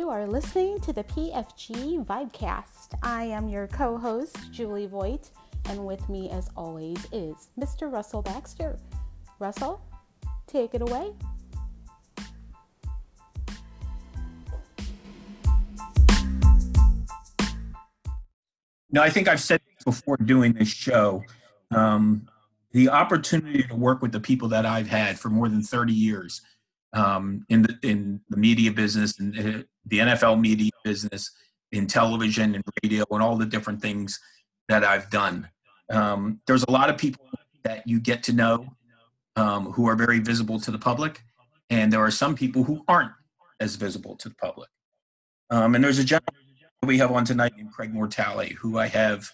You are listening to the PFG Vibecast. I am your co host, Julie Voigt, and with me, as always, is Mr. Russell Baxter. Russell, take it away. No, I think I've said before doing this show. Um, the opportunity to work with the people that I've had for more than 30 years um, in the in the media business and uh, the NFL media business, in television and radio, and all the different things that I've done. Um, there's a lot of people that you get to know um, who are very visible to the public, and there are some people who aren't as visible to the public. Um, and there's a gentleman we have on tonight named Craig Mortale, who I have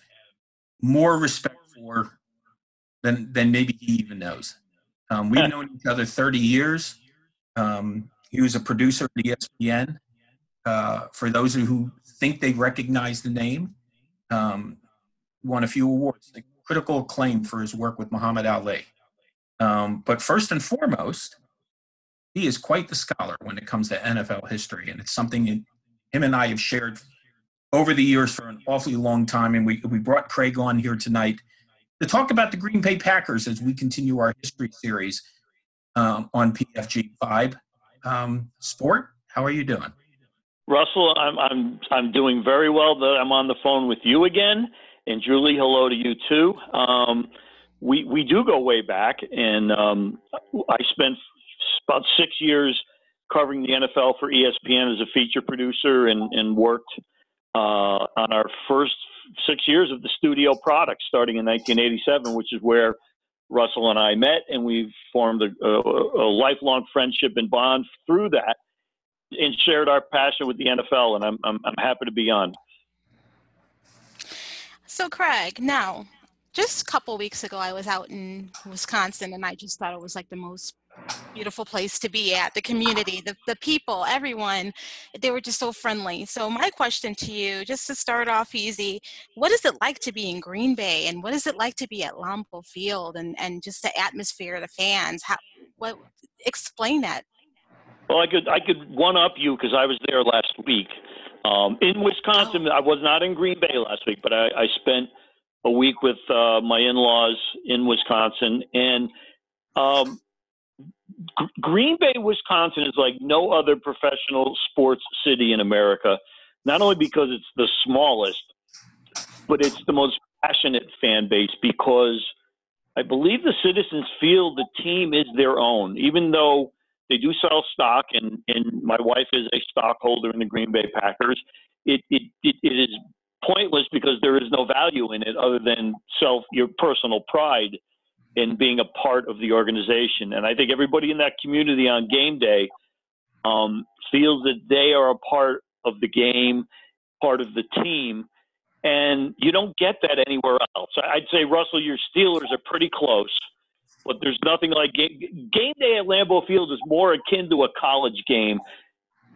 more respect for than than maybe he even knows. Um, we've known each other 30 years. Um, he was a producer at ESPN. Uh, for those who think they recognize the name, um, won a few awards, critical acclaim for his work with Muhammad Ali. Um, but first and foremost, he is quite the scholar when it comes to NFL history, and it's something that him and I have shared over the years for an awfully long time. And we we brought Craig on here tonight to talk about the Green Bay Packers as we continue our history series um, on PFG Vibe um, Sport. How are you doing? Russell, I'm I'm I'm doing very well. That I'm on the phone with you again, and Julie, hello to you too. Um, we we do go way back, and um, I spent about six years covering the NFL for ESPN as a feature producer, and and worked uh, on our first six years of the studio product, starting in 1987, which is where Russell and I met, and we've formed a, a, a lifelong friendship and bond through that, and shared our passion with the NFL. And I'm I'm, I'm happy to be on. So, Craig, now, just a couple weeks ago, I was out in Wisconsin, and I just thought it was like the most beautiful place to be at the community the, the people everyone they were just so friendly so my question to you just to start off easy what is it like to be in green bay and what is it like to be at lambeau field and, and just the atmosphere the fans how what explain that well i could i could one up you because i was there last week um, in wisconsin oh. i was not in green bay last week but i, I spent a week with uh, my in-laws in wisconsin and um, Green Bay, Wisconsin is like no other professional sports city in America, not only because it's the smallest, but it's the most passionate fan base because I believe the citizens feel the team is their own, even though they do sell stock, and, and my wife is a stockholder in the Green Bay Packers. It, it, it, it is pointless because there is no value in it other than self your personal pride in being a part of the organization. And I think everybody in that community on game day um, feels that they are a part of the game, part of the team. And you don't get that anywhere else. I'd say, Russell, your Steelers are pretty close, but there's nothing like game, game day at Lambeau Field is more akin to a college game,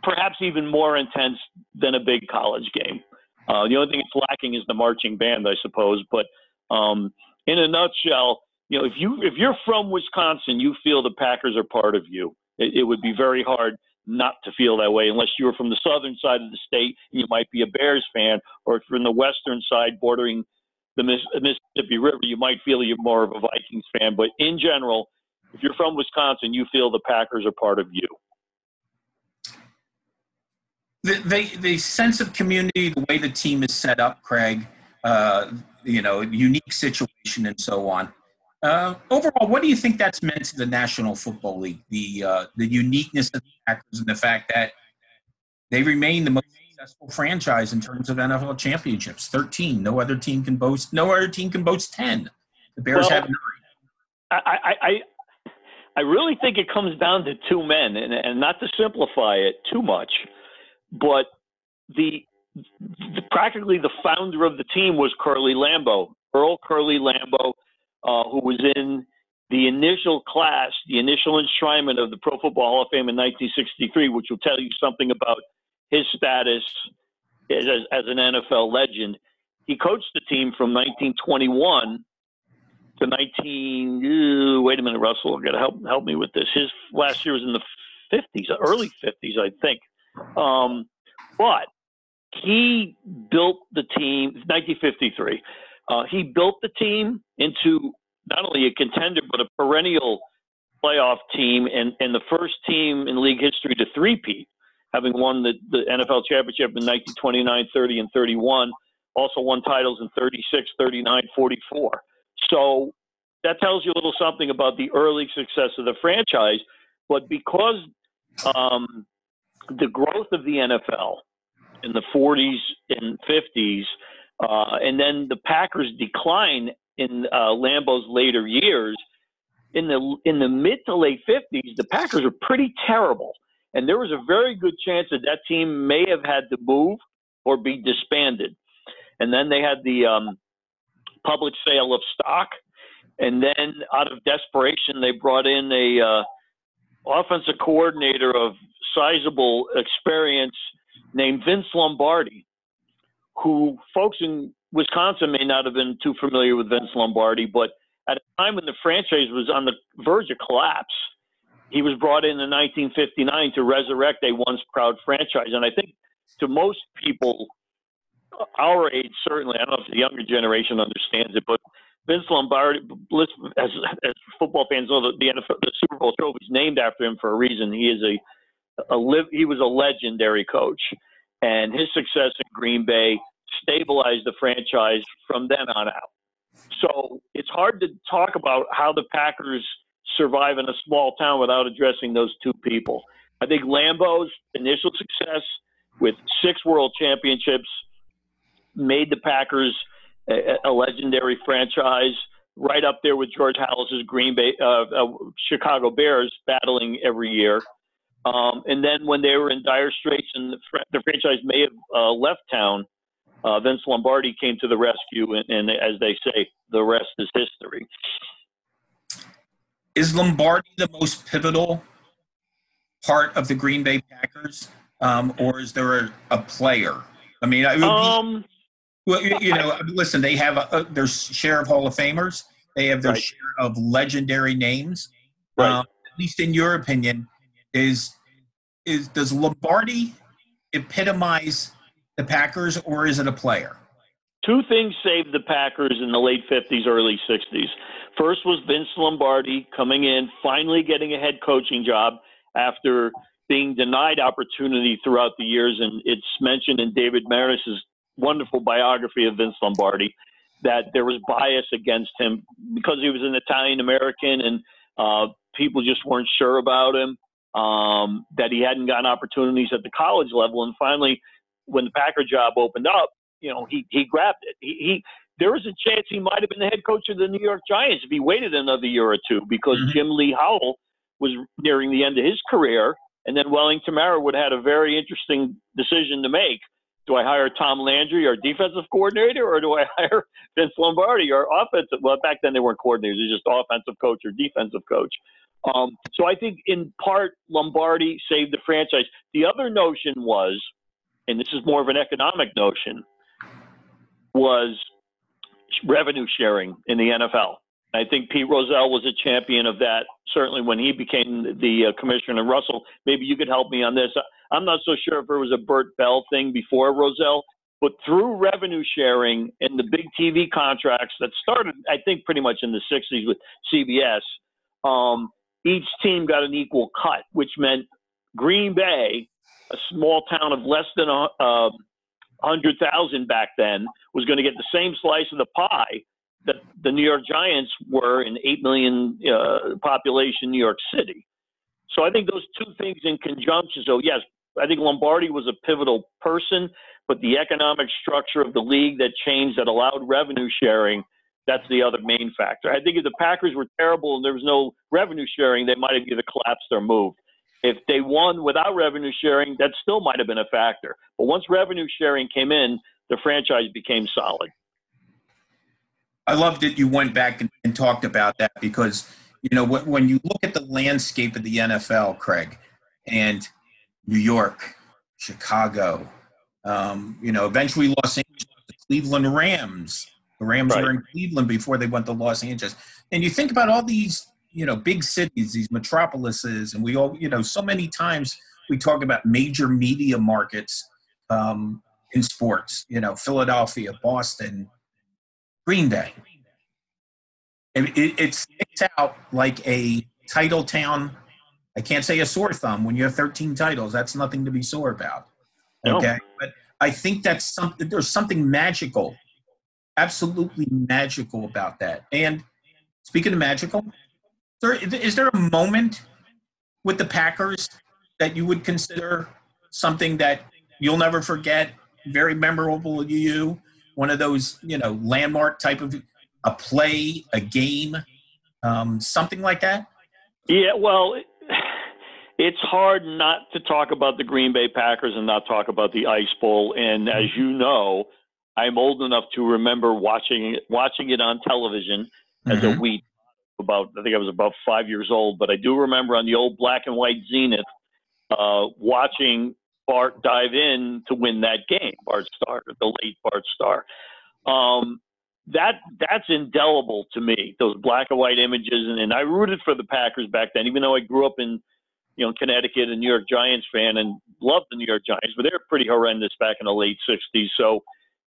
perhaps even more intense than a big college game. Uh, the only thing it's lacking is the marching band, I suppose. But um, in a nutshell, you know, if you if you're from Wisconsin, you feel the Packers are part of you. It, it would be very hard not to feel that way unless you were from the southern side of the state and you might be a Bears fan, or if you're in the western side bordering the Mississippi River, you might feel you're more of a Vikings fan. But in general, if you're from Wisconsin, you feel the Packers are part of you. The, the, the sense of community, the way the team is set up, Craig, uh, you know, unique situation and so on. Uh, overall, what do you think that's meant to the National Football League? The uh, the uniqueness of the Packers and the fact that they remain the most successful franchise in terms of NFL championships. Thirteen. No other team can boast. No other team can boast ten. The Bears well, have nine. I, I I really think it comes down to two men, and, and not to simplify it too much, but the, the practically the founder of the team was Curly Lambeau, Earl Curly Lambeau uh, who was in the initial class, the initial enshrinement of the Pro Football Hall of Fame in 1963, which will tell you something about his status as, as an NFL legend. He coached the team from 1921 to 19. Uh, wait a minute, Russell, I've got to help help me with this. His last year was in the 50s, early 50s, I think. Um, but he built the team 1953 uh, he built the team into not only a contender but a perennial playoff team and, and the first team in league history to three-peat having won the, the nfl championship in 1929 30 and 31 also won titles in 36 39 44 so that tells you a little something about the early success of the franchise but because um, the growth of the nfl in the 40s and 50s, uh, and then the Packers' decline in uh, Lambeau's later years. In the in the mid to late 50s, the Packers were pretty terrible, and there was a very good chance that that team may have had to move or be disbanded. And then they had the um, public sale of stock, and then out of desperation, they brought in a uh, offensive coordinator of sizable experience named Vince Lombardi, who folks in Wisconsin may not have been too familiar with Vince Lombardi, but at a time when the franchise was on the verge of collapse, he was brought in in 1959 to resurrect a once proud franchise. And I think to most people our age, certainly, I don't know if the younger generation understands it, but Vince Lombardi, as, as football fans know, the, NFL, the Super Bowl trophy is named after him for a reason. He is a a live, he was a legendary coach, and his success in Green Bay stabilized the franchise from then on out. So it's hard to talk about how the Packers survive in a small town without addressing those two people. I think Lambeau's initial success with six world championships made the Packers a, a legendary franchise, right up there with George Halas's Green Bay, uh, uh, Chicago Bears, battling every year. Um, and then when they were in dire straits and the, fr- the franchise may have uh, left town, uh, Vince Lombardi came to the rescue, and, and, as they say, the rest is history. Is Lombardi the most pivotal part of the Green Bay Packers, um, or is there a, a, player? I mean, I um, well, you know, listen, they have a, their share of Hall of Famers. They have their right. share of legendary names. Right. Um, at least in your opinion, is is does Lombardi epitomize the Packers or is it a player? Two things saved the Packers in the late 50s, early 60s. First was Vince Lombardi coming in, finally getting a head coaching job after being denied opportunity throughout the years. And it's mentioned in David Maraniss's wonderful biography of Vince Lombardi that there was bias against him because he was an Italian American and uh, people just weren't sure about him um, that he hadn't gotten opportunities at the college level. And finally, when the Packer job opened up, you know, he, he grabbed it. He, there was a chance he might have been the head coach of the New York Giants if he waited another year or two because mm-hmm. Jim Lee Howell was nearing the end of his career. And then Wellington Mara would have had a very interesting decision to make. Do I hire Tom Landry, our defensive coordinator, or do I hire Vince Lombardi, our offensive? Well, back then they weren't coordinators; they were just offensive coach or defensive coach. Um, so I think in part Lombardi saved the franchise. The other notion was, and this is more of an economic notion, was revenue sharing in the NFL. I think Pete Rozelle was a champion of that. Certainly when he became the uh, commissioner. Russell, maybe you could help me on this. I'm not so sure if it was a Bert Bell thing before Rozelle, but through revenue sharing and the big TV contracts that started, I think, pretty much in the 60s with CBS, um, each team got an equal cut, which meant Green Bay, a small town of less than a uh, hundred thousand back then, was going to get the same slice of the pie that the New York Giants were in eight million uh, population New York City. So I think those two things in conjunction. So yes, I think Lombardi was a pivotal person, but the economic structure of the league that changed that allowed revenue sharing that's the other main factor. I think if the Packers were terrible and there was no revenue sharing, they might have either collapsed or moved. If they won without revenue sharing, that still might have been a factor. But once revenue sharing came in, the franchise became solid. I love that you went back and, and talked about that because, you know, when, when you look at the landscape of the NFL, Craig, and New York, Chicago, um, you know, eventually Los Angeles, the Cleveland Rams, the Rams right. were in Cleveland before they went to Los Angeles. And you think about all these, you know, big cities, these metropolises, and we all, you know, so many times we talk about major media markets. um, in sports. You know, Philadelphia, Boston, Green Bay. It, it, it sticks out like a title town. I can't say a sore thumb when you have 13 titles. That's nothing to be sore about. Okay, no. but I think that's something. There's something magical, absolutely magical about that. And speaking of magical, there, is there a moment with the Packers that you would consider something that you'll never forget, very memorable to you? One of those, you know, landmark type of a play, a game, um, something like that? Yeah, well, it's hard not to talk about the Green Bay Packers and not talk about the Ice Bowl. And as mm-hmm. you know, I'm old enough to remember watching watching it on television as mm-hmm. a wee about I think I was about five years old, but I do remember on the old black and white Zenith uh, watching Bart dive in to win that game, Bart Starr, the late Bart Starr. Um, that that's indelible to me. Those black and white images, and, and I rooted for the Packers back then, even though I grew up in you know Connecticut, a New York Giants fan, and loved the New York Giants, but they were pretty horrendous back in the late '60s. So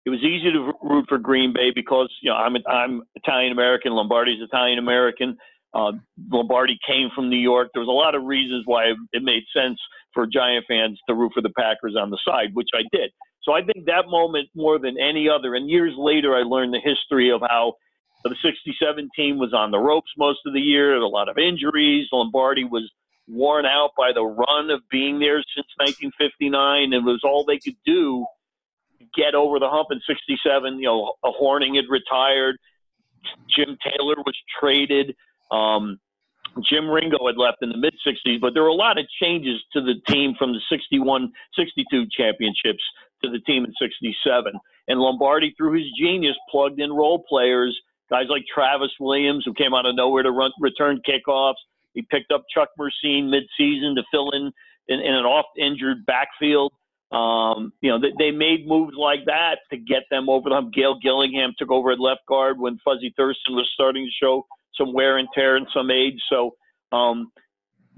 it was easy to root for Green Bay because you know I'm I'm Italian American, Lombardi's Italian American. Uh, Lombardi came from New York. There was a lot of reasons why it made sense for Giant fans to root for the Packers on the side, which I did. So I think that moment more than any other. And years later, I learned the history of how the 67 team was on the ropes most of the year, a lot of injuries. Lombardi was worn out by the run of being there since 1959, and it was all they could do get over the hump in 67. You know, a Hornung had retired. Jim Taylor was traded. Um, Jim Ringo had left in the mid 60s, but there were a lot of changes to the team from the 61 62 championships to the team in 67. And Lombardi, through his genius, plugged in role players, guys like Travis Williams, who came out of nowhere to run, return kickoffs. He picked up Chuck Mercein midseason to fill in in, in an oft injured backfield. Um, you know, they, they made moves like that to get them over the hump. Gale Gillingham took over at left guard when Fuzzy Thurston was starting to show some wear and tear and some age. So um,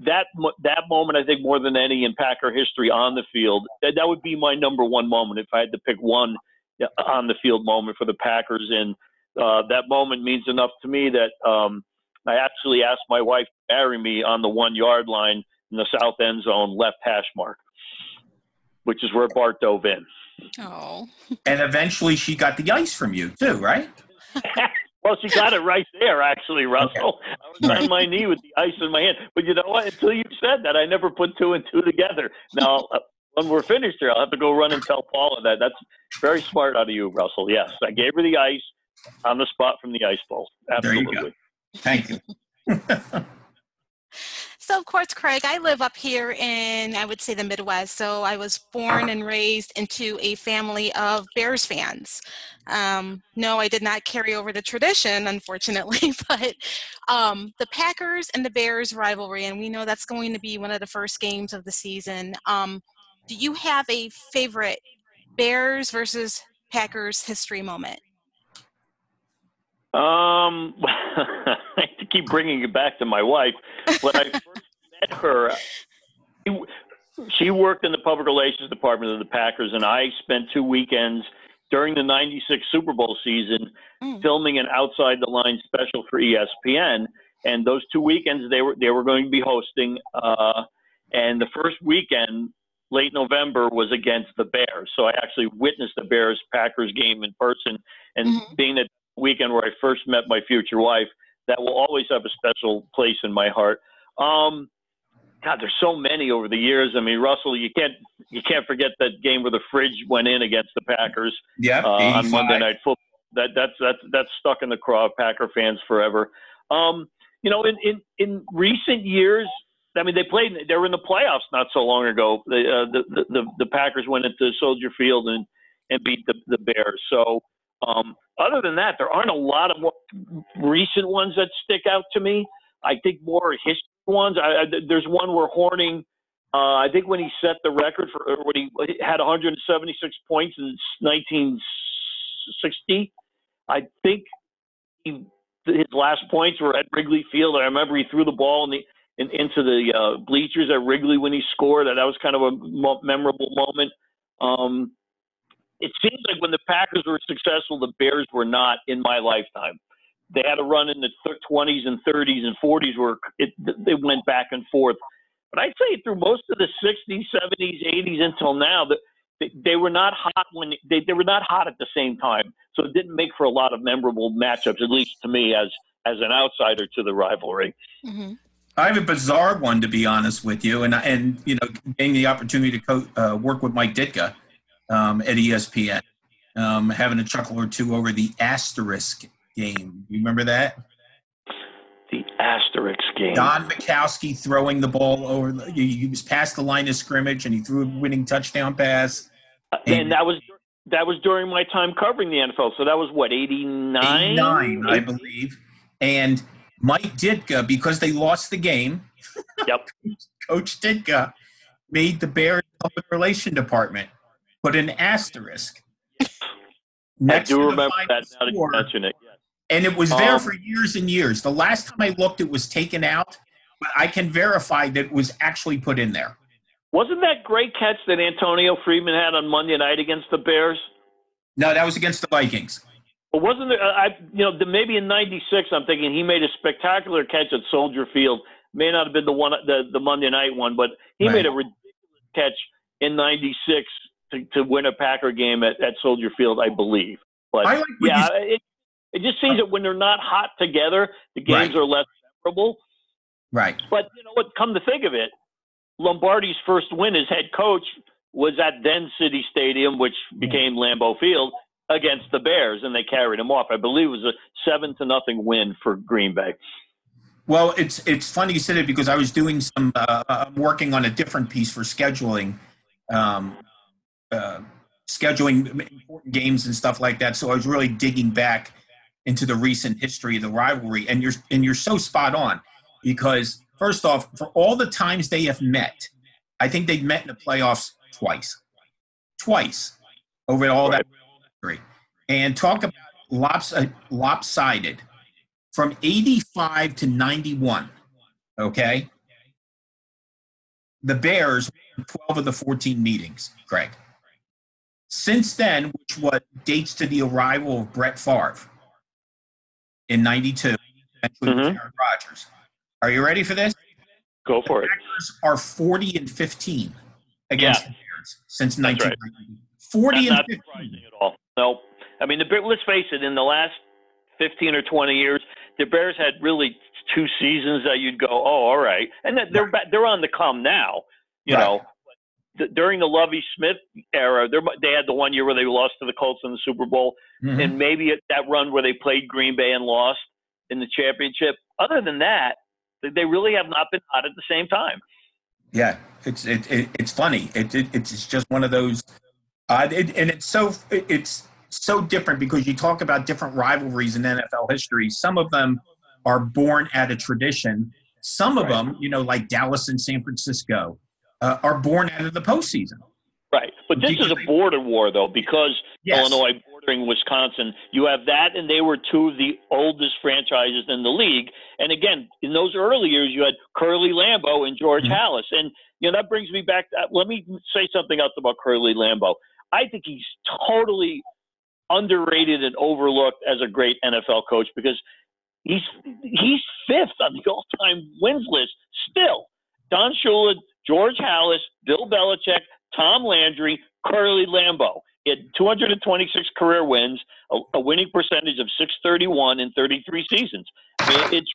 that that moment, I think, more than any in Packer history on the field, that, that would be my number one moment if I had to pick one on the field moment for the Packers. And uh, that moment means enough to me that um, I actually asked my wife to marry me on the one yard line in the south end zone, left hash mark, which is where Bart dove in. Oh. and eventually she got the ice from you too, right? Well, she got it right there, actually, Russell. Okay. I was right. on my knee with the ice in my hand. But you know what? Until you said that, I never put two and two together. Now, uh, when we're finished here, I'll have to go run and tell Paula that. That's very smart out of you, Russell. Yes, I gave her the ice on the spot from the ice bowl. Absolutely. Thank you. So, of course, Craig, I live up here in, I would say, the Midwest. So, I was born and raised into a family of Bears fans. Um, no, I did not carry over the tradition, unfortunately, but um, the Packers and the Bears rivalry, and we know that's going to be one of the first games of the season. Um, do you have a favorite Bears versus Packers history moment? Um, keep bringing it back to my wife. When I first met her, she worked in the public relations department of the Packers, and I spent two weekends during the 96 Super Bowl season mm. filming an outside the line special for ESPN. And those two weekends, they were, they were going to be hosting. Uh, and the first weekend, late November, was against the Bears. So I actually witnessed the Bears Packers game in person. And mm-hmm. being that weekend where I first met my future wife, that will always have a special place in my heart. Um, God, there's so many over the years. I mean, Russell, you can't you can't forget that game where the fridge went in against the Packers. Yeah, uh, on Monday Night Football. That that's that's that's stuck in the craw of Packer fans forever. Um, you know, in in in recent years, I mean, they played. They were in the playoffs not so long ago. The uh, the, the the Packers went into Soldier Field and and beat the the Bears. So um, other than that, there aren't a lot of recent ones that stick out to me. I think more history ones. I, I, there's one where Hornung, uh, I think when he set the record for when he had 176 points in 1960, I think he, his last points were at Wrigley Field. I remember he threw the ball in the in, into the uh, bleachers at Wrigley when he scored. That that was kind of a memorable moment. Um, it seems like when the Packers were successful, the Bears were not in my lifetime. They had a run in the 20s and 30s and 40s where it, they went back and forth. But I'd say through most of the 60s, 70s, 80s until now, that they, they were not hot when they, they were not hot at the same time. So it didn't make for a lot of memorable matchups, at least to me as as an outsider to the rivalry. hmm I have a bizarre one to be honest with you, and and you know, getting the opportunity to co- uh, work with Mike Ditka um, at ESPN, um, having a chuckle or two over the asterisk game. You remember that? The asterisk game. Don Majkowski throwing the ball over. The, he was past the line of scrimmage, and he threw a winning touchdown pass. Uh, and that was that was during my time covering the NFL. So that was what eighty nine. Nine, I believe. And Mike Ditka, because they lost the game, Yep. Coach Ditka made the Bears public relation department put an asterisk I next do to the remember final that now that you score, mention it. Yes. and it was there Um, for years and years. The last time I looked, it was taken out, but I can verify that it was actually put in there. Wasn't that great catch that Antonio Freeman had on Monday night against the Bears? No, that was against the Vikings. But wasn't there? I you know maybe in '96 I'm thinking he made a spectacular catch at Soldier Field. May not have been the one the the Monday night one, but he Right. made a ridiculous catch in '96 to, to win a Packer game at, at Soldier Field, I believe. But I like yeah, you it it just seems that when they're not hot together, the games Right. are less memorable. right. But you know what? Come to think of it, Lombardi's first win as head coach was at then City Stadium, which became Lambeau Field, against the Bears, and they carried him off. I believe it was a seven to nothing win for Green Bay. Well, it's it's funny you said it because I was doing some. Uh, I'm working on a different piece for scheduling, um, uh, scheduling important games and stuff like that. So I was really digging back into the recent history of the rivalry, and you're and you're so spot on because first off, for all the times they have met, I think they've met in the playoffs twice, twice over all that history, and talk about lops, uh, lopsided from 85 to 91 okay? The bears 12 of the 14 meetings craig since then which what dates to the arrival of brett Favre in 92 eventually Mhm. Aaron Rodgers. are you ready for this Go for it. Packers are 40 and 15 against Yeah. the bears since That's right. 1990 40 Not, and not 15 surprising at all. No, I mean the let's face it. In the last fifteen or twenty years, the Bears had really two seasons that you'd go, oh, all right, and that they're ba- they're on the come now. You Right. know, Th- during the Lovie Smith era, they had the one year where they lost to the Colts in the Super Bowl, Mhm. and maybe it- that run where they played Green Bay and lost in the championship. Other than that, they- they really have not been hot at the same time. Yeah, it's it, it it's funny. It, it it's just one of those, uh, it, and it's so it's so different because you talk about different rivalries in NFL history. Some of them are born out of tradition. Some of Right. them, you know, like Dallas and San Francisco, uh, are born out of the postseason. Right. But this is a border war, though, because Yes. Illinois bordering Wisconsin, you have that, and they were two of the oldest franchises in the league. And again, in those early years, you had Curly Lambeau and George Mhm. Halas. And, you know, that brings me back. To, let me say something else about Curly Lambeau. I think he's totally underrated and overlooked as a great NFL coach because he's he's fifth on the all-time wins list still. Don Shula, George Halas, Bill Belichick, Tom Landry, Curly Lambeau. He had 226 career wins, a, a winning percentage of 631 in 33 seasons. I mean, it's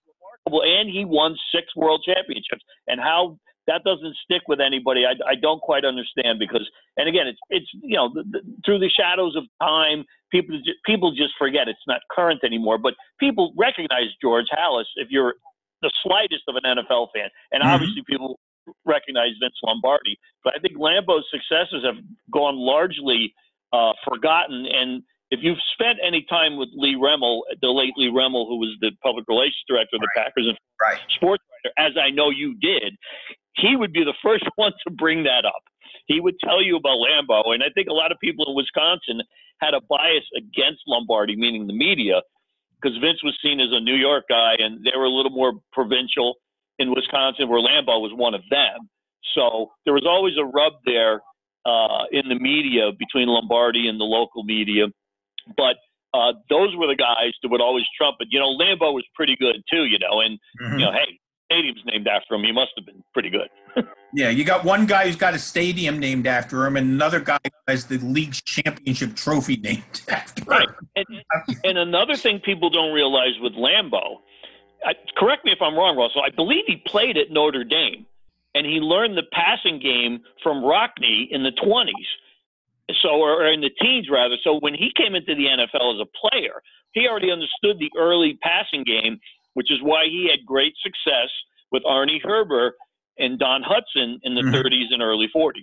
remarkable, and he won six world championships. And how that doesn't stick with anybody, I, I don't quite understand. Because, and again, it's it's you know the, the, through the shadows of time, people ju- people just forget it's not current anymore. But people recognize George Halas if you're the slightest of an NFL fan, and Mhm. obviously people recognize Vince Lombardi. But I think Lambeau's successes have gone largely uh, forgotten. And if you've spent any time with Lee Remmel, the late Lee Remmel, who was the public relations director of the Packers and Right. sports writer, as I know you did, he would be the first one to bring that up. He would tell you about Lambeau, and I think a lot of people in Wisconsin had a bias against Lombardi, meaning the media, because Vince was seen as a New York guy, and they were a little more provincial in Wisconsin, where Lambeau was one of them. So there was always a rub there. uh, in the media between Lombardi and the local media. But uh, those were the guys that would always trumpet. You know, Lambeau was pretty good too. You know, and Mhm. you know, hey, stadium's named after him. He must have been pretty good. Yeah, you got one guy who's got a stadium named after him, and another guy has the league's championship trophy named after Right. him. And, and another thing people don't realize with Lambeau, I, correct me if I'm wrong, Russell. I believe he played at Notre Dame, and he learned the passing game from Rockne in the 20s. So, or in the teens rather. So when he came into the NFL as a player, he already understood the early passing game, which is why he had great success with Arnie Herber and Don Hutson in the Mhm. 30s and early 40s.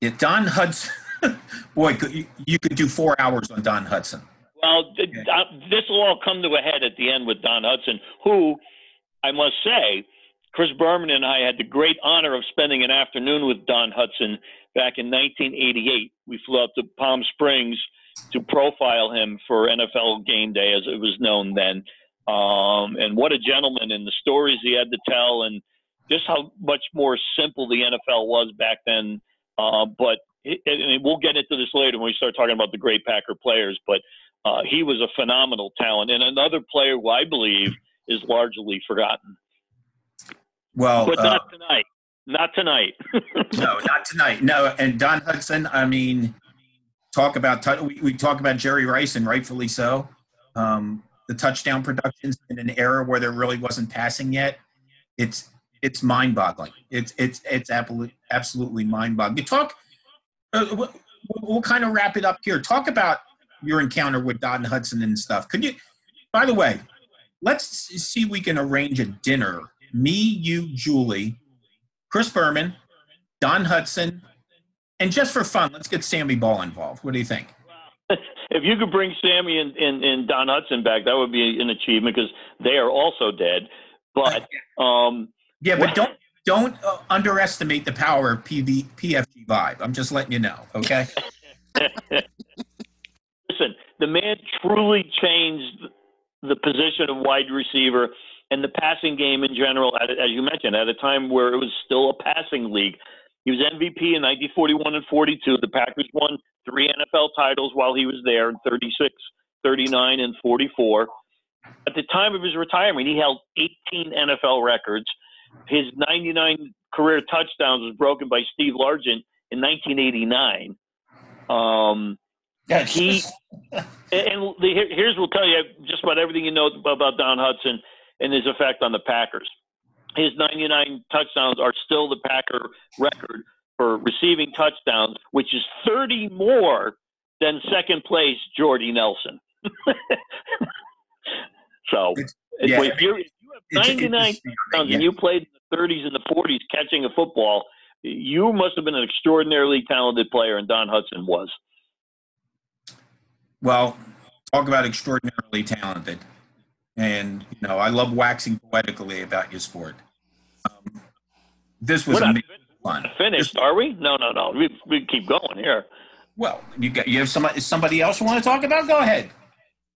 Yeah, Don Hutson. Boy, you could do four hours on Don Hutson. Well, th- uh, this will all come to a head at the end with Don Hutson, who I must say, Chris Berman and I had the great honor of spending an afternoon with Don Hutson back in 1988. We flew out to Palm Springs to profile him for NFL Game Day, as it was known then. Um, and what a gentleman, and the stories he had to tell, and just how much more simple the NFL was back then. Uh, but it, and we'll get into this later when we start talking about the great Packer players. But uh, he was a phenomenal talent, and another player who I believe is largely forgotten. Well, But uh, not tonight. Not tonight. no, not tonight. No, and Don Hutson. I mean, talk about we, we talk about Jerry Rice, and rightfully so. Um, the touchdown productions in an era where there really wasn't passing yet. It's it's mind-boggling. It's it's it's absolutely absolutely mind-boggling. You talk. Uh, we'll, we'll kind of wrap it up here. Talk about your encounter with Don Hutson and stuff. Could you? By the way, let's see if we can arrange a dinner. Me, you, Julie, Chris Berman, Don Hutson, and just for fun, let's get Sammy Baugh involved. What do you think? if you could bring Sammy and, and, and Don Hutson back, that would be an achievement because they are also dead. But um, Yeah, but don't don't uh, underestimate the power of PV, PFG vibe. I'm just letting you know. Okay. listen, the man truly changed the position of wide receiver and the passing game in general, as you mentioned, at a time where it was still a passing league. He was MVP in 1941 and 42. The Packers won three NFL titles while he was there in 36, 39, and 44. At the time of his retirement, he held 18 NFL records. His 99 career touchdowns was broken by Steve Largent in 1989. Um, Yes. He- and the, here's we'll tell you just about everything you know about Don Hutson and his effect on the Packers. His 99 touchdowns are still the Packer record for receiving touchdowns, which is 30 more than second place Jordy Nelson. so, if, yeah, if, you're, if you have 99 touchdowns yeah. and you played in the 30s and the 40s catching a football, you must have been an extraordinarily talented player, and Don Hutson was. Well, talk about extraordinarily talented. And, you know, I love waxing poetically about your sport. Um, this was We're not amazing fun. finished, are we? No, no, no. We we keep going here. Well, you got you have somebody somebody else you want to talk about? Go ahead.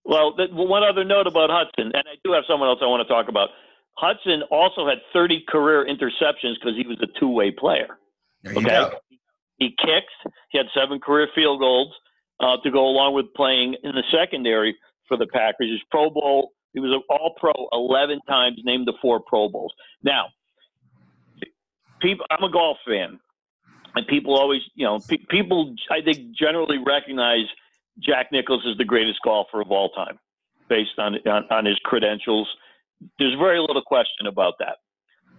Well, th- one other note about Hutson, and I do have someone else I want to talk about. Hutson also had 30 career interceptions because he was a two-way player. There you Okay. go. He kicked. He had seven career field goals uh, to go along with playing in the secondary for the Packers. His Pro Bowl. He was an All-Pro 11 times, named to four Pro Bowls. Now, people, I'm a golf fan, and people always, you know, pe- people I think generally recognize Jack Nicklaus is the greatest golfer of all time, based on on, on his credentials. There's very little question about that.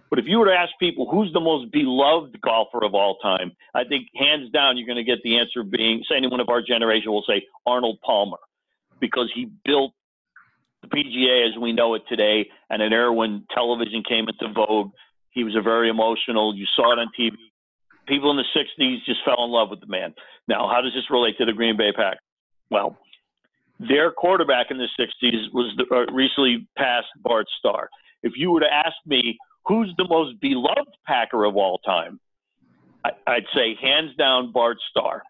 But if you were to ask people who's the most beloved golfer of all time, I think hands down you're going to get the answer being, say, anyone of our generation will say Arnold Palmer, because he built the PGA as we know it today, and an era when television came into vogue. He was a very emotional. You saw it on TV. People in the '60s just fell in love with the man. Now, how does this relate to the Green Bay Pack? Well, their quarterback in the '60s was the, uh, recently passed Bart Starr. If you were to ask me who's the most beloved Packer of all time, I, I'd say hands down Bart Starr.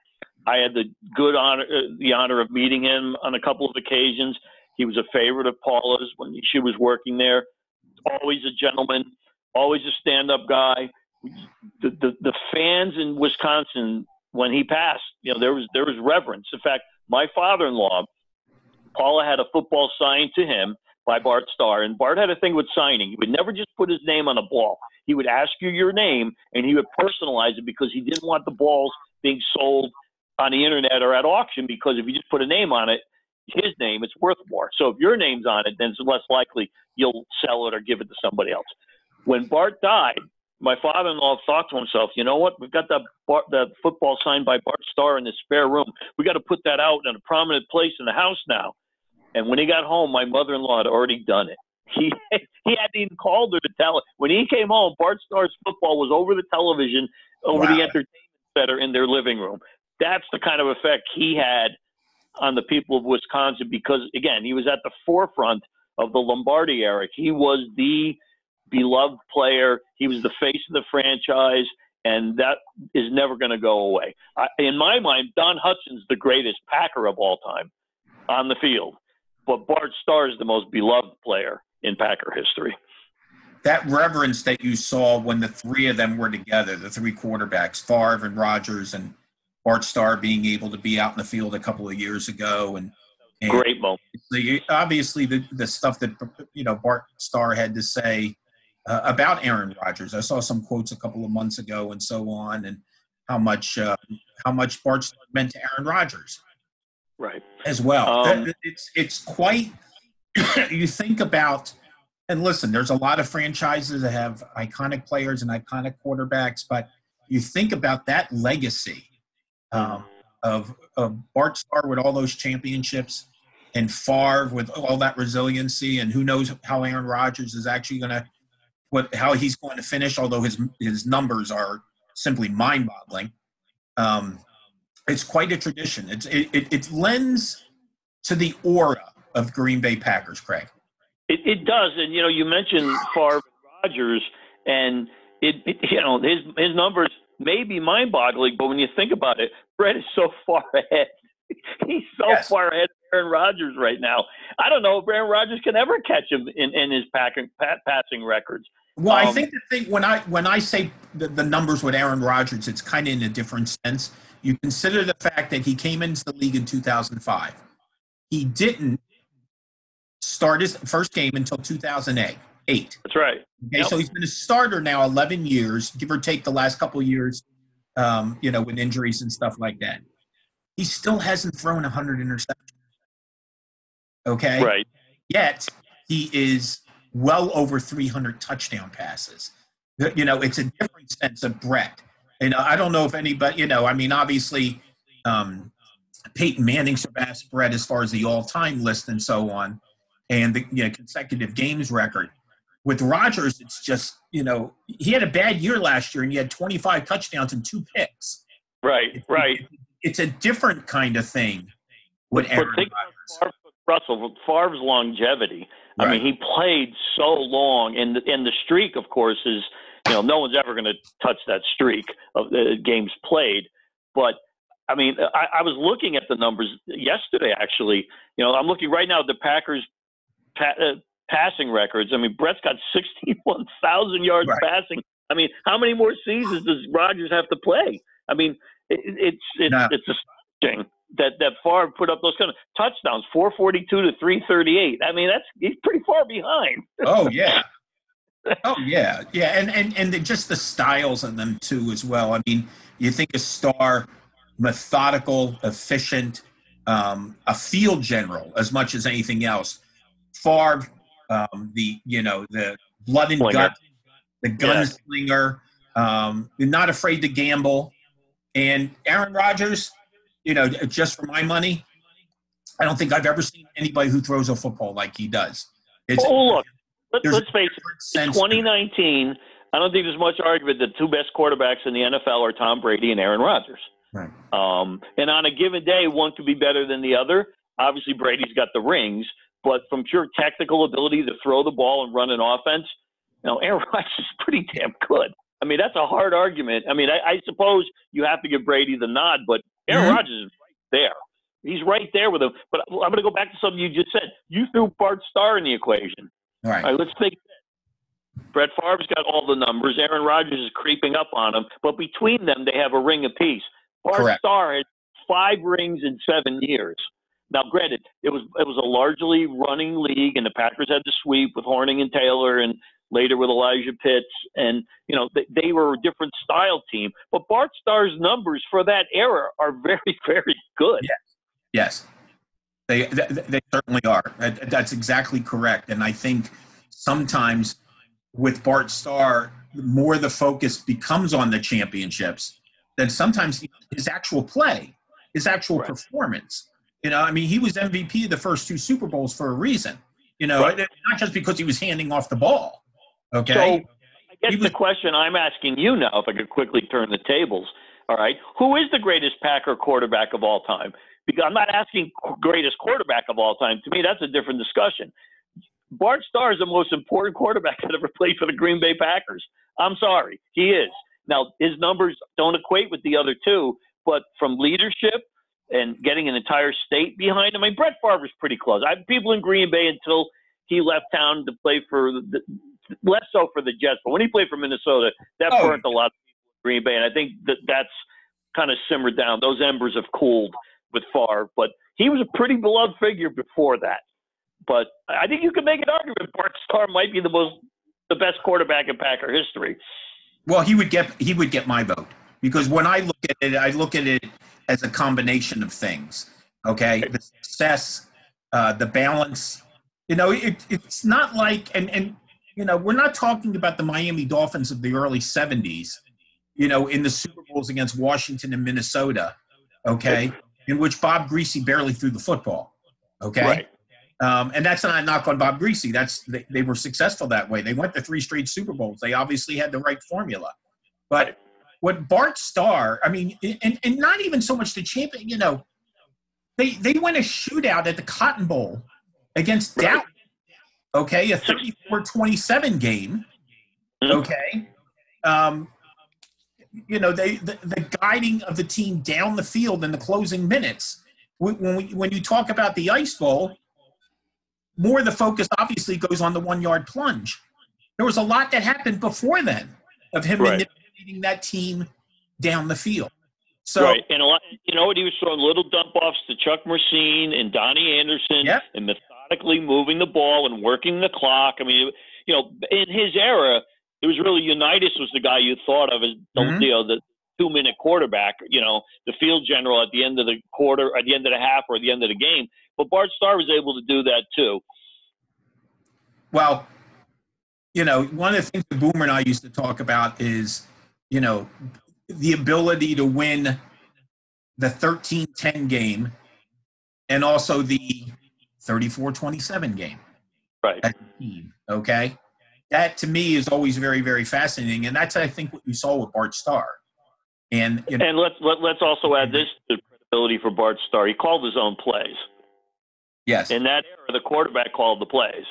I had the good honor, uh, the honor of meeting him on a couple of occasions. He was a favorite of Paula's when she was working there. Always a gentleman, always a stand-up guy. The, the the fans in Wisconsin when he passed, you know, there was there was reverence. In fact, my father-in-law, Paula, had a football signed to him by Bart Starr, and Bart had a thing with signing. He would never just put his name on a ball. He would ask you your name, and he would personalize it because he didn't want the balls being sold on the internet or at auction. Because if you just put a name on it, his name, it's worth more. So if your name's on it, then it's less likely you'll sell it or give it to somebody else. When Bart died, my father-in-law thought to himself, you know what? We've got that that football signed by Bart Starr in the spare room. We got to put that out in a prominent place in the house now. And when he got home, my mother-in-law had already done it. He he hadn't even called her to tell her. When he came home, Bart Starr's football was over the television, over wow. the entertainment center in their living room. That's the kind of effect he had on the people of Wisconsin because, again, he was at the forefront of the Lombardi era. He was the beloved player. He was the face of the franchise, and that is never going to go away. I, in my mind, Don Hutson's the greatest Packer of all time on the field, but Bart Starr is the most beloved player in Packer history. That reverence that you saw when the three of them were together, the three quarterbacks, Favre and Rodgers and Bart Starr being able to be out in the field a couple of years ago, and, and great moment. The, obviously, the the stuff that you know Bart Starr had to say uh, about Aaron Rodgers. I saw some quotes a couple of months ago and so on, and how much uh, how much Bart Starr meant to Aaron Rodgers, right? As well, um, it's it's quite. you think about and listen, there's a lot of franchises that have iconic players and iconic quarterbacks, but you think about that legacy um, of, of Bart Starr with all those championships and Favre with all that resiliency, and who knows how Aaron Rodgers is actually going to what how he's going to finish. Although his his numbers are simply mind-boggling, um, it's quite a tradition. It's it, it, it lends to the aura of Green Bay Packers, Craig. It, it does, and you know, you mentioned Favre Rodgers, and it, it, you know his his numbers may be mind-boggling, but when you think about it, Brett is so far ahead. He's so yes. far ahead of Aaron Rodgers right now. I don't know if Aaron Rodgers can ever catch him in, in his packing, pat, passing records. Well, um, I think the thing when I when I say the, the numbers with Aaron Rodgers, it's kind of in a different sense. You consider the fact that he came into the league in 2005. He didn't start his first game until 2008. That's right. Okay, yep. so he's been a starter now 11 years, give or take the last couple years, um, you know, with injuries and stuff like that. He still hasn't thrown 100 interceptions. Okay? Right. Yet he is well over 300 touchdown passes. You know, it's a different sense of And I don't know if anybody, you know, I mean, obviously, um, Peyton Manning surpassed Brett as far as the all-time list and so on, and the you know, consecutive games record with Rodgers, it's just you know he had a bad year last year and he had 25 touchdowns and two picks. Right, it's, right. It's a different kind of thing with but, Aaron Rodgers. Russell Favre's longevity. Right. I mean, he played so long, and the, and the streak, of course, is you know no one's ever going to touch that streak of the games played. But I mean, I, I was looking at the numbers yesterday. Actually, you know, I'm looking right now at the Packers uh, passing records. I mean, Brett's got 61,000 yards right. passing. I mean, how many more seasons does Rodgers have to play? I mean, it, it's it's no. it's astonishing that that Favre put up those kind of touchdowns, 442 to 338. I mean, that's he's pretty far behind. oh yeah. Oh yeah, yeah, and and and the, just the styles of them too as well. I mean, you think a star, methodical, efficient, um, a field general as much as anything else. Favre, um, the you know the blood and gut, the gunslinger, yeah. um, not afraid to gamble, and Aaron Rodgers. You know, just for my money, I don't think I've ever seen anybody who throws a football like he does. It's, oh look, let, us face it. 2019, I don't think there's much argument that the two best quarterbacks in the NFL are Tom Brady and Aaron Rodgers. Right. Um, and on a given day, one could be better than the other. Obviously, Brady's got the rings, but from pure technical ability to throw the ball and run an offense, you know, Aaron Rodgers is pretty damn good. I mean, that's a hard argument. I mean, I, I suppose you have to give Brady the nod, but Aaron mm-hmm. Rodgers is right there. He's right there with him. But I'm going to go back to something you just said. You threw Bart Starr in the equation. All right. All right let's think. Brett Favre's got all the numbers. Aaron Rodgers is creeping up on him. But between them, they have a ring apiece. Bart Correct. Starr had five rings in seven years. Now, granted, it was it was a largely running league, and the Packers had the sweep with Hornung and Taylor, and later with Elijah Pitts, and you know they, they were a different style team. But Bart Starr's numbers for that era are very, very good. Yeah. Yes, they, they they certainly are. Uh, that's exactly correct. And I think sometimes with Bart Starr, more the focus becomes on the championships than sometimes his actual play, his actual Right. performance. You know, I mean, he was MVP of the first two Super Bowls for a reason. You know, Right. not just because he was handing off the ball. Okay. So I guess was- the question I'm asking you now, if I could quickly turn the tables, all right, who is the greatest Packer quarterback of all time? Because I'm not asking greatest quarterback of all time. To me, that's a different discussion. Bart Starr is the most important quarterback that ever played for the Green Bay Packers. I'm sorry, he is. Now his numbers don't equate with the other two, but from leadership and getting an entire state behind him, I mean, Brett Favre was pretty close. I people in Green Bay until he left town to play for the, less so for the Jets, but when he played for Minnesota, that Oh. burnt a lot of people in Green Bay, and I think that that's kind of simmered down. Those embers have cooled with Favre, but he was a pretty beloved figure before that. But I think you can make an argument Bart Starr might be the most, the best quarterback in Packer history. Well, he would get he would get my vote because when I look at it, I look at it as a combination of things. Okay, the success, uh, the balance. You know, it, it's not like and and you know we're not talking about the Miami Dolphins of the early '70s. You know, in the Super Bowls against Washington and Minnesota. Okay, in which Bob Griese barely threw the football. Okay. Right. Um, and that's not a knock on Bob Griese. That's they, they were successful that way. They went to three straight Super Bowls. They obviously had the right formula. But Right. what Bart Starr, I mean, and, and not even so much the champion, you know, they they went a shootout at the Cotton Bowl against Right. Dallas. Okay, a 34-27 game. Mhm. Okay. Um, you know, they the, the guiding of the team down the field in the closing minutes. When when, we, when you talk about the Ice Bowl, more of the focus obviously goes on the one yard plunge. There was a lot that happened before then of him Right. manipulating that team down the field. So right, and a lot, you know what? He was throwing little dump offs to Chuck Mercein and Donny Anderson, Yep. and methodically moving the ball and working the clock. I mean, you know, in his era, it was really Unitas was the guy you thought of as the, Mhm. you know the two minute quarterback. You know, the field general at the end of the quarter, at the end of the half, or at the end of the game. But Bart Starr was able to do that too. Well, you know, one of the things that Boomer and I used to talk about is, you know, the ability to win the 13 10 game and also the 34 27 game Right. as a team. Okay. That to me is always very, very fascinating. And that's, I think, what we saw with Bart Starr. And, you know, And let's let, let's also add mm-hmm. this to credibility for Bart Starr. He called his own plays. yes. In that era, the quarterback called the plays.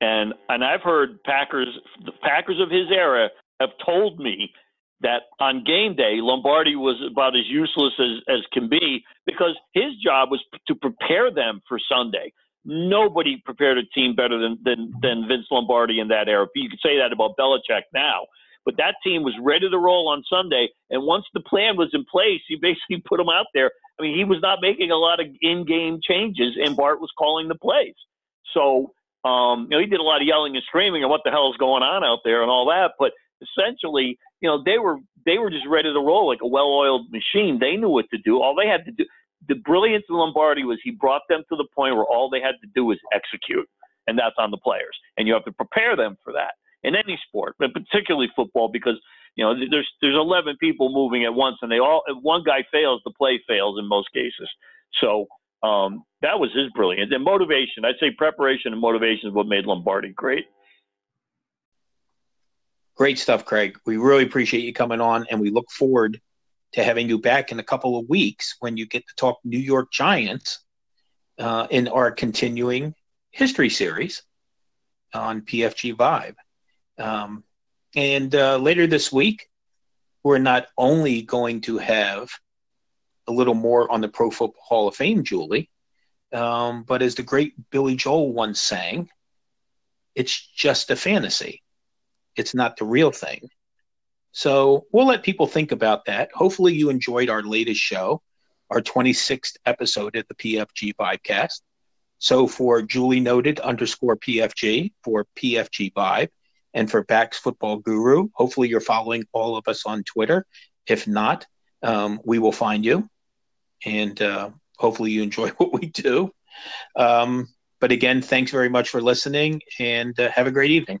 And and I've heard Packers the Packers of his era have told me that on game day Lombardi was about as useless as, as can be because his job was to prepare them for Sunday. Nobody prepared a team better than than, than Vince Lombardi in that era. You could say that about Belichick now. But that team was ready to roll on Sunday, and once the plan was in place, he basically put them out there. I mean, he was not making a lot of in-game changes, and Bart was calling the plays. So, um, you know, he did a lot of yelling and screaming and what the hell is going on out there and all that. But essentially, you know, they were they were just ready to roll like a well-oiled machine. They knew what to do. All they had to do. The brilliance of Lombardi was he brought them to the point where all they had to do was execute, and that's on the players. And you have to prepare them for that in any sport, but particularly football, because you know there's there's 11 people moving at once, and they all if one guy fails, the play fails in most cases. So um, that was his brilliance and motivation. I'd say preparation and motivation is what made Lombardi great. Great stuff, Craig. We really appreciate you coming on, and we look forward to having you back in a couple of weeks when you get to talk New York Giants uh, in our continuing history series on PFG Vibe. Um, and uh, later this week, we're not only going to have a little more on the Pro Football Hall of Fame, Julie, um, but as the great Billy Joel once sang, it's just a fantasy. It's not the real thing. So we'll let people think about that. Hopefully, you enjoyed our latest show, our 26th episode of the PFG Vibecast. So for Julie Noted underscore PFG for PFG Vibe and for Backs Football Guru, hopefully you're following all of us on Twitter. If not, um, we will find you. And uh, hopefully you enjoy what we do. Um, but again, thanks very much for listening and uh, have a great evening.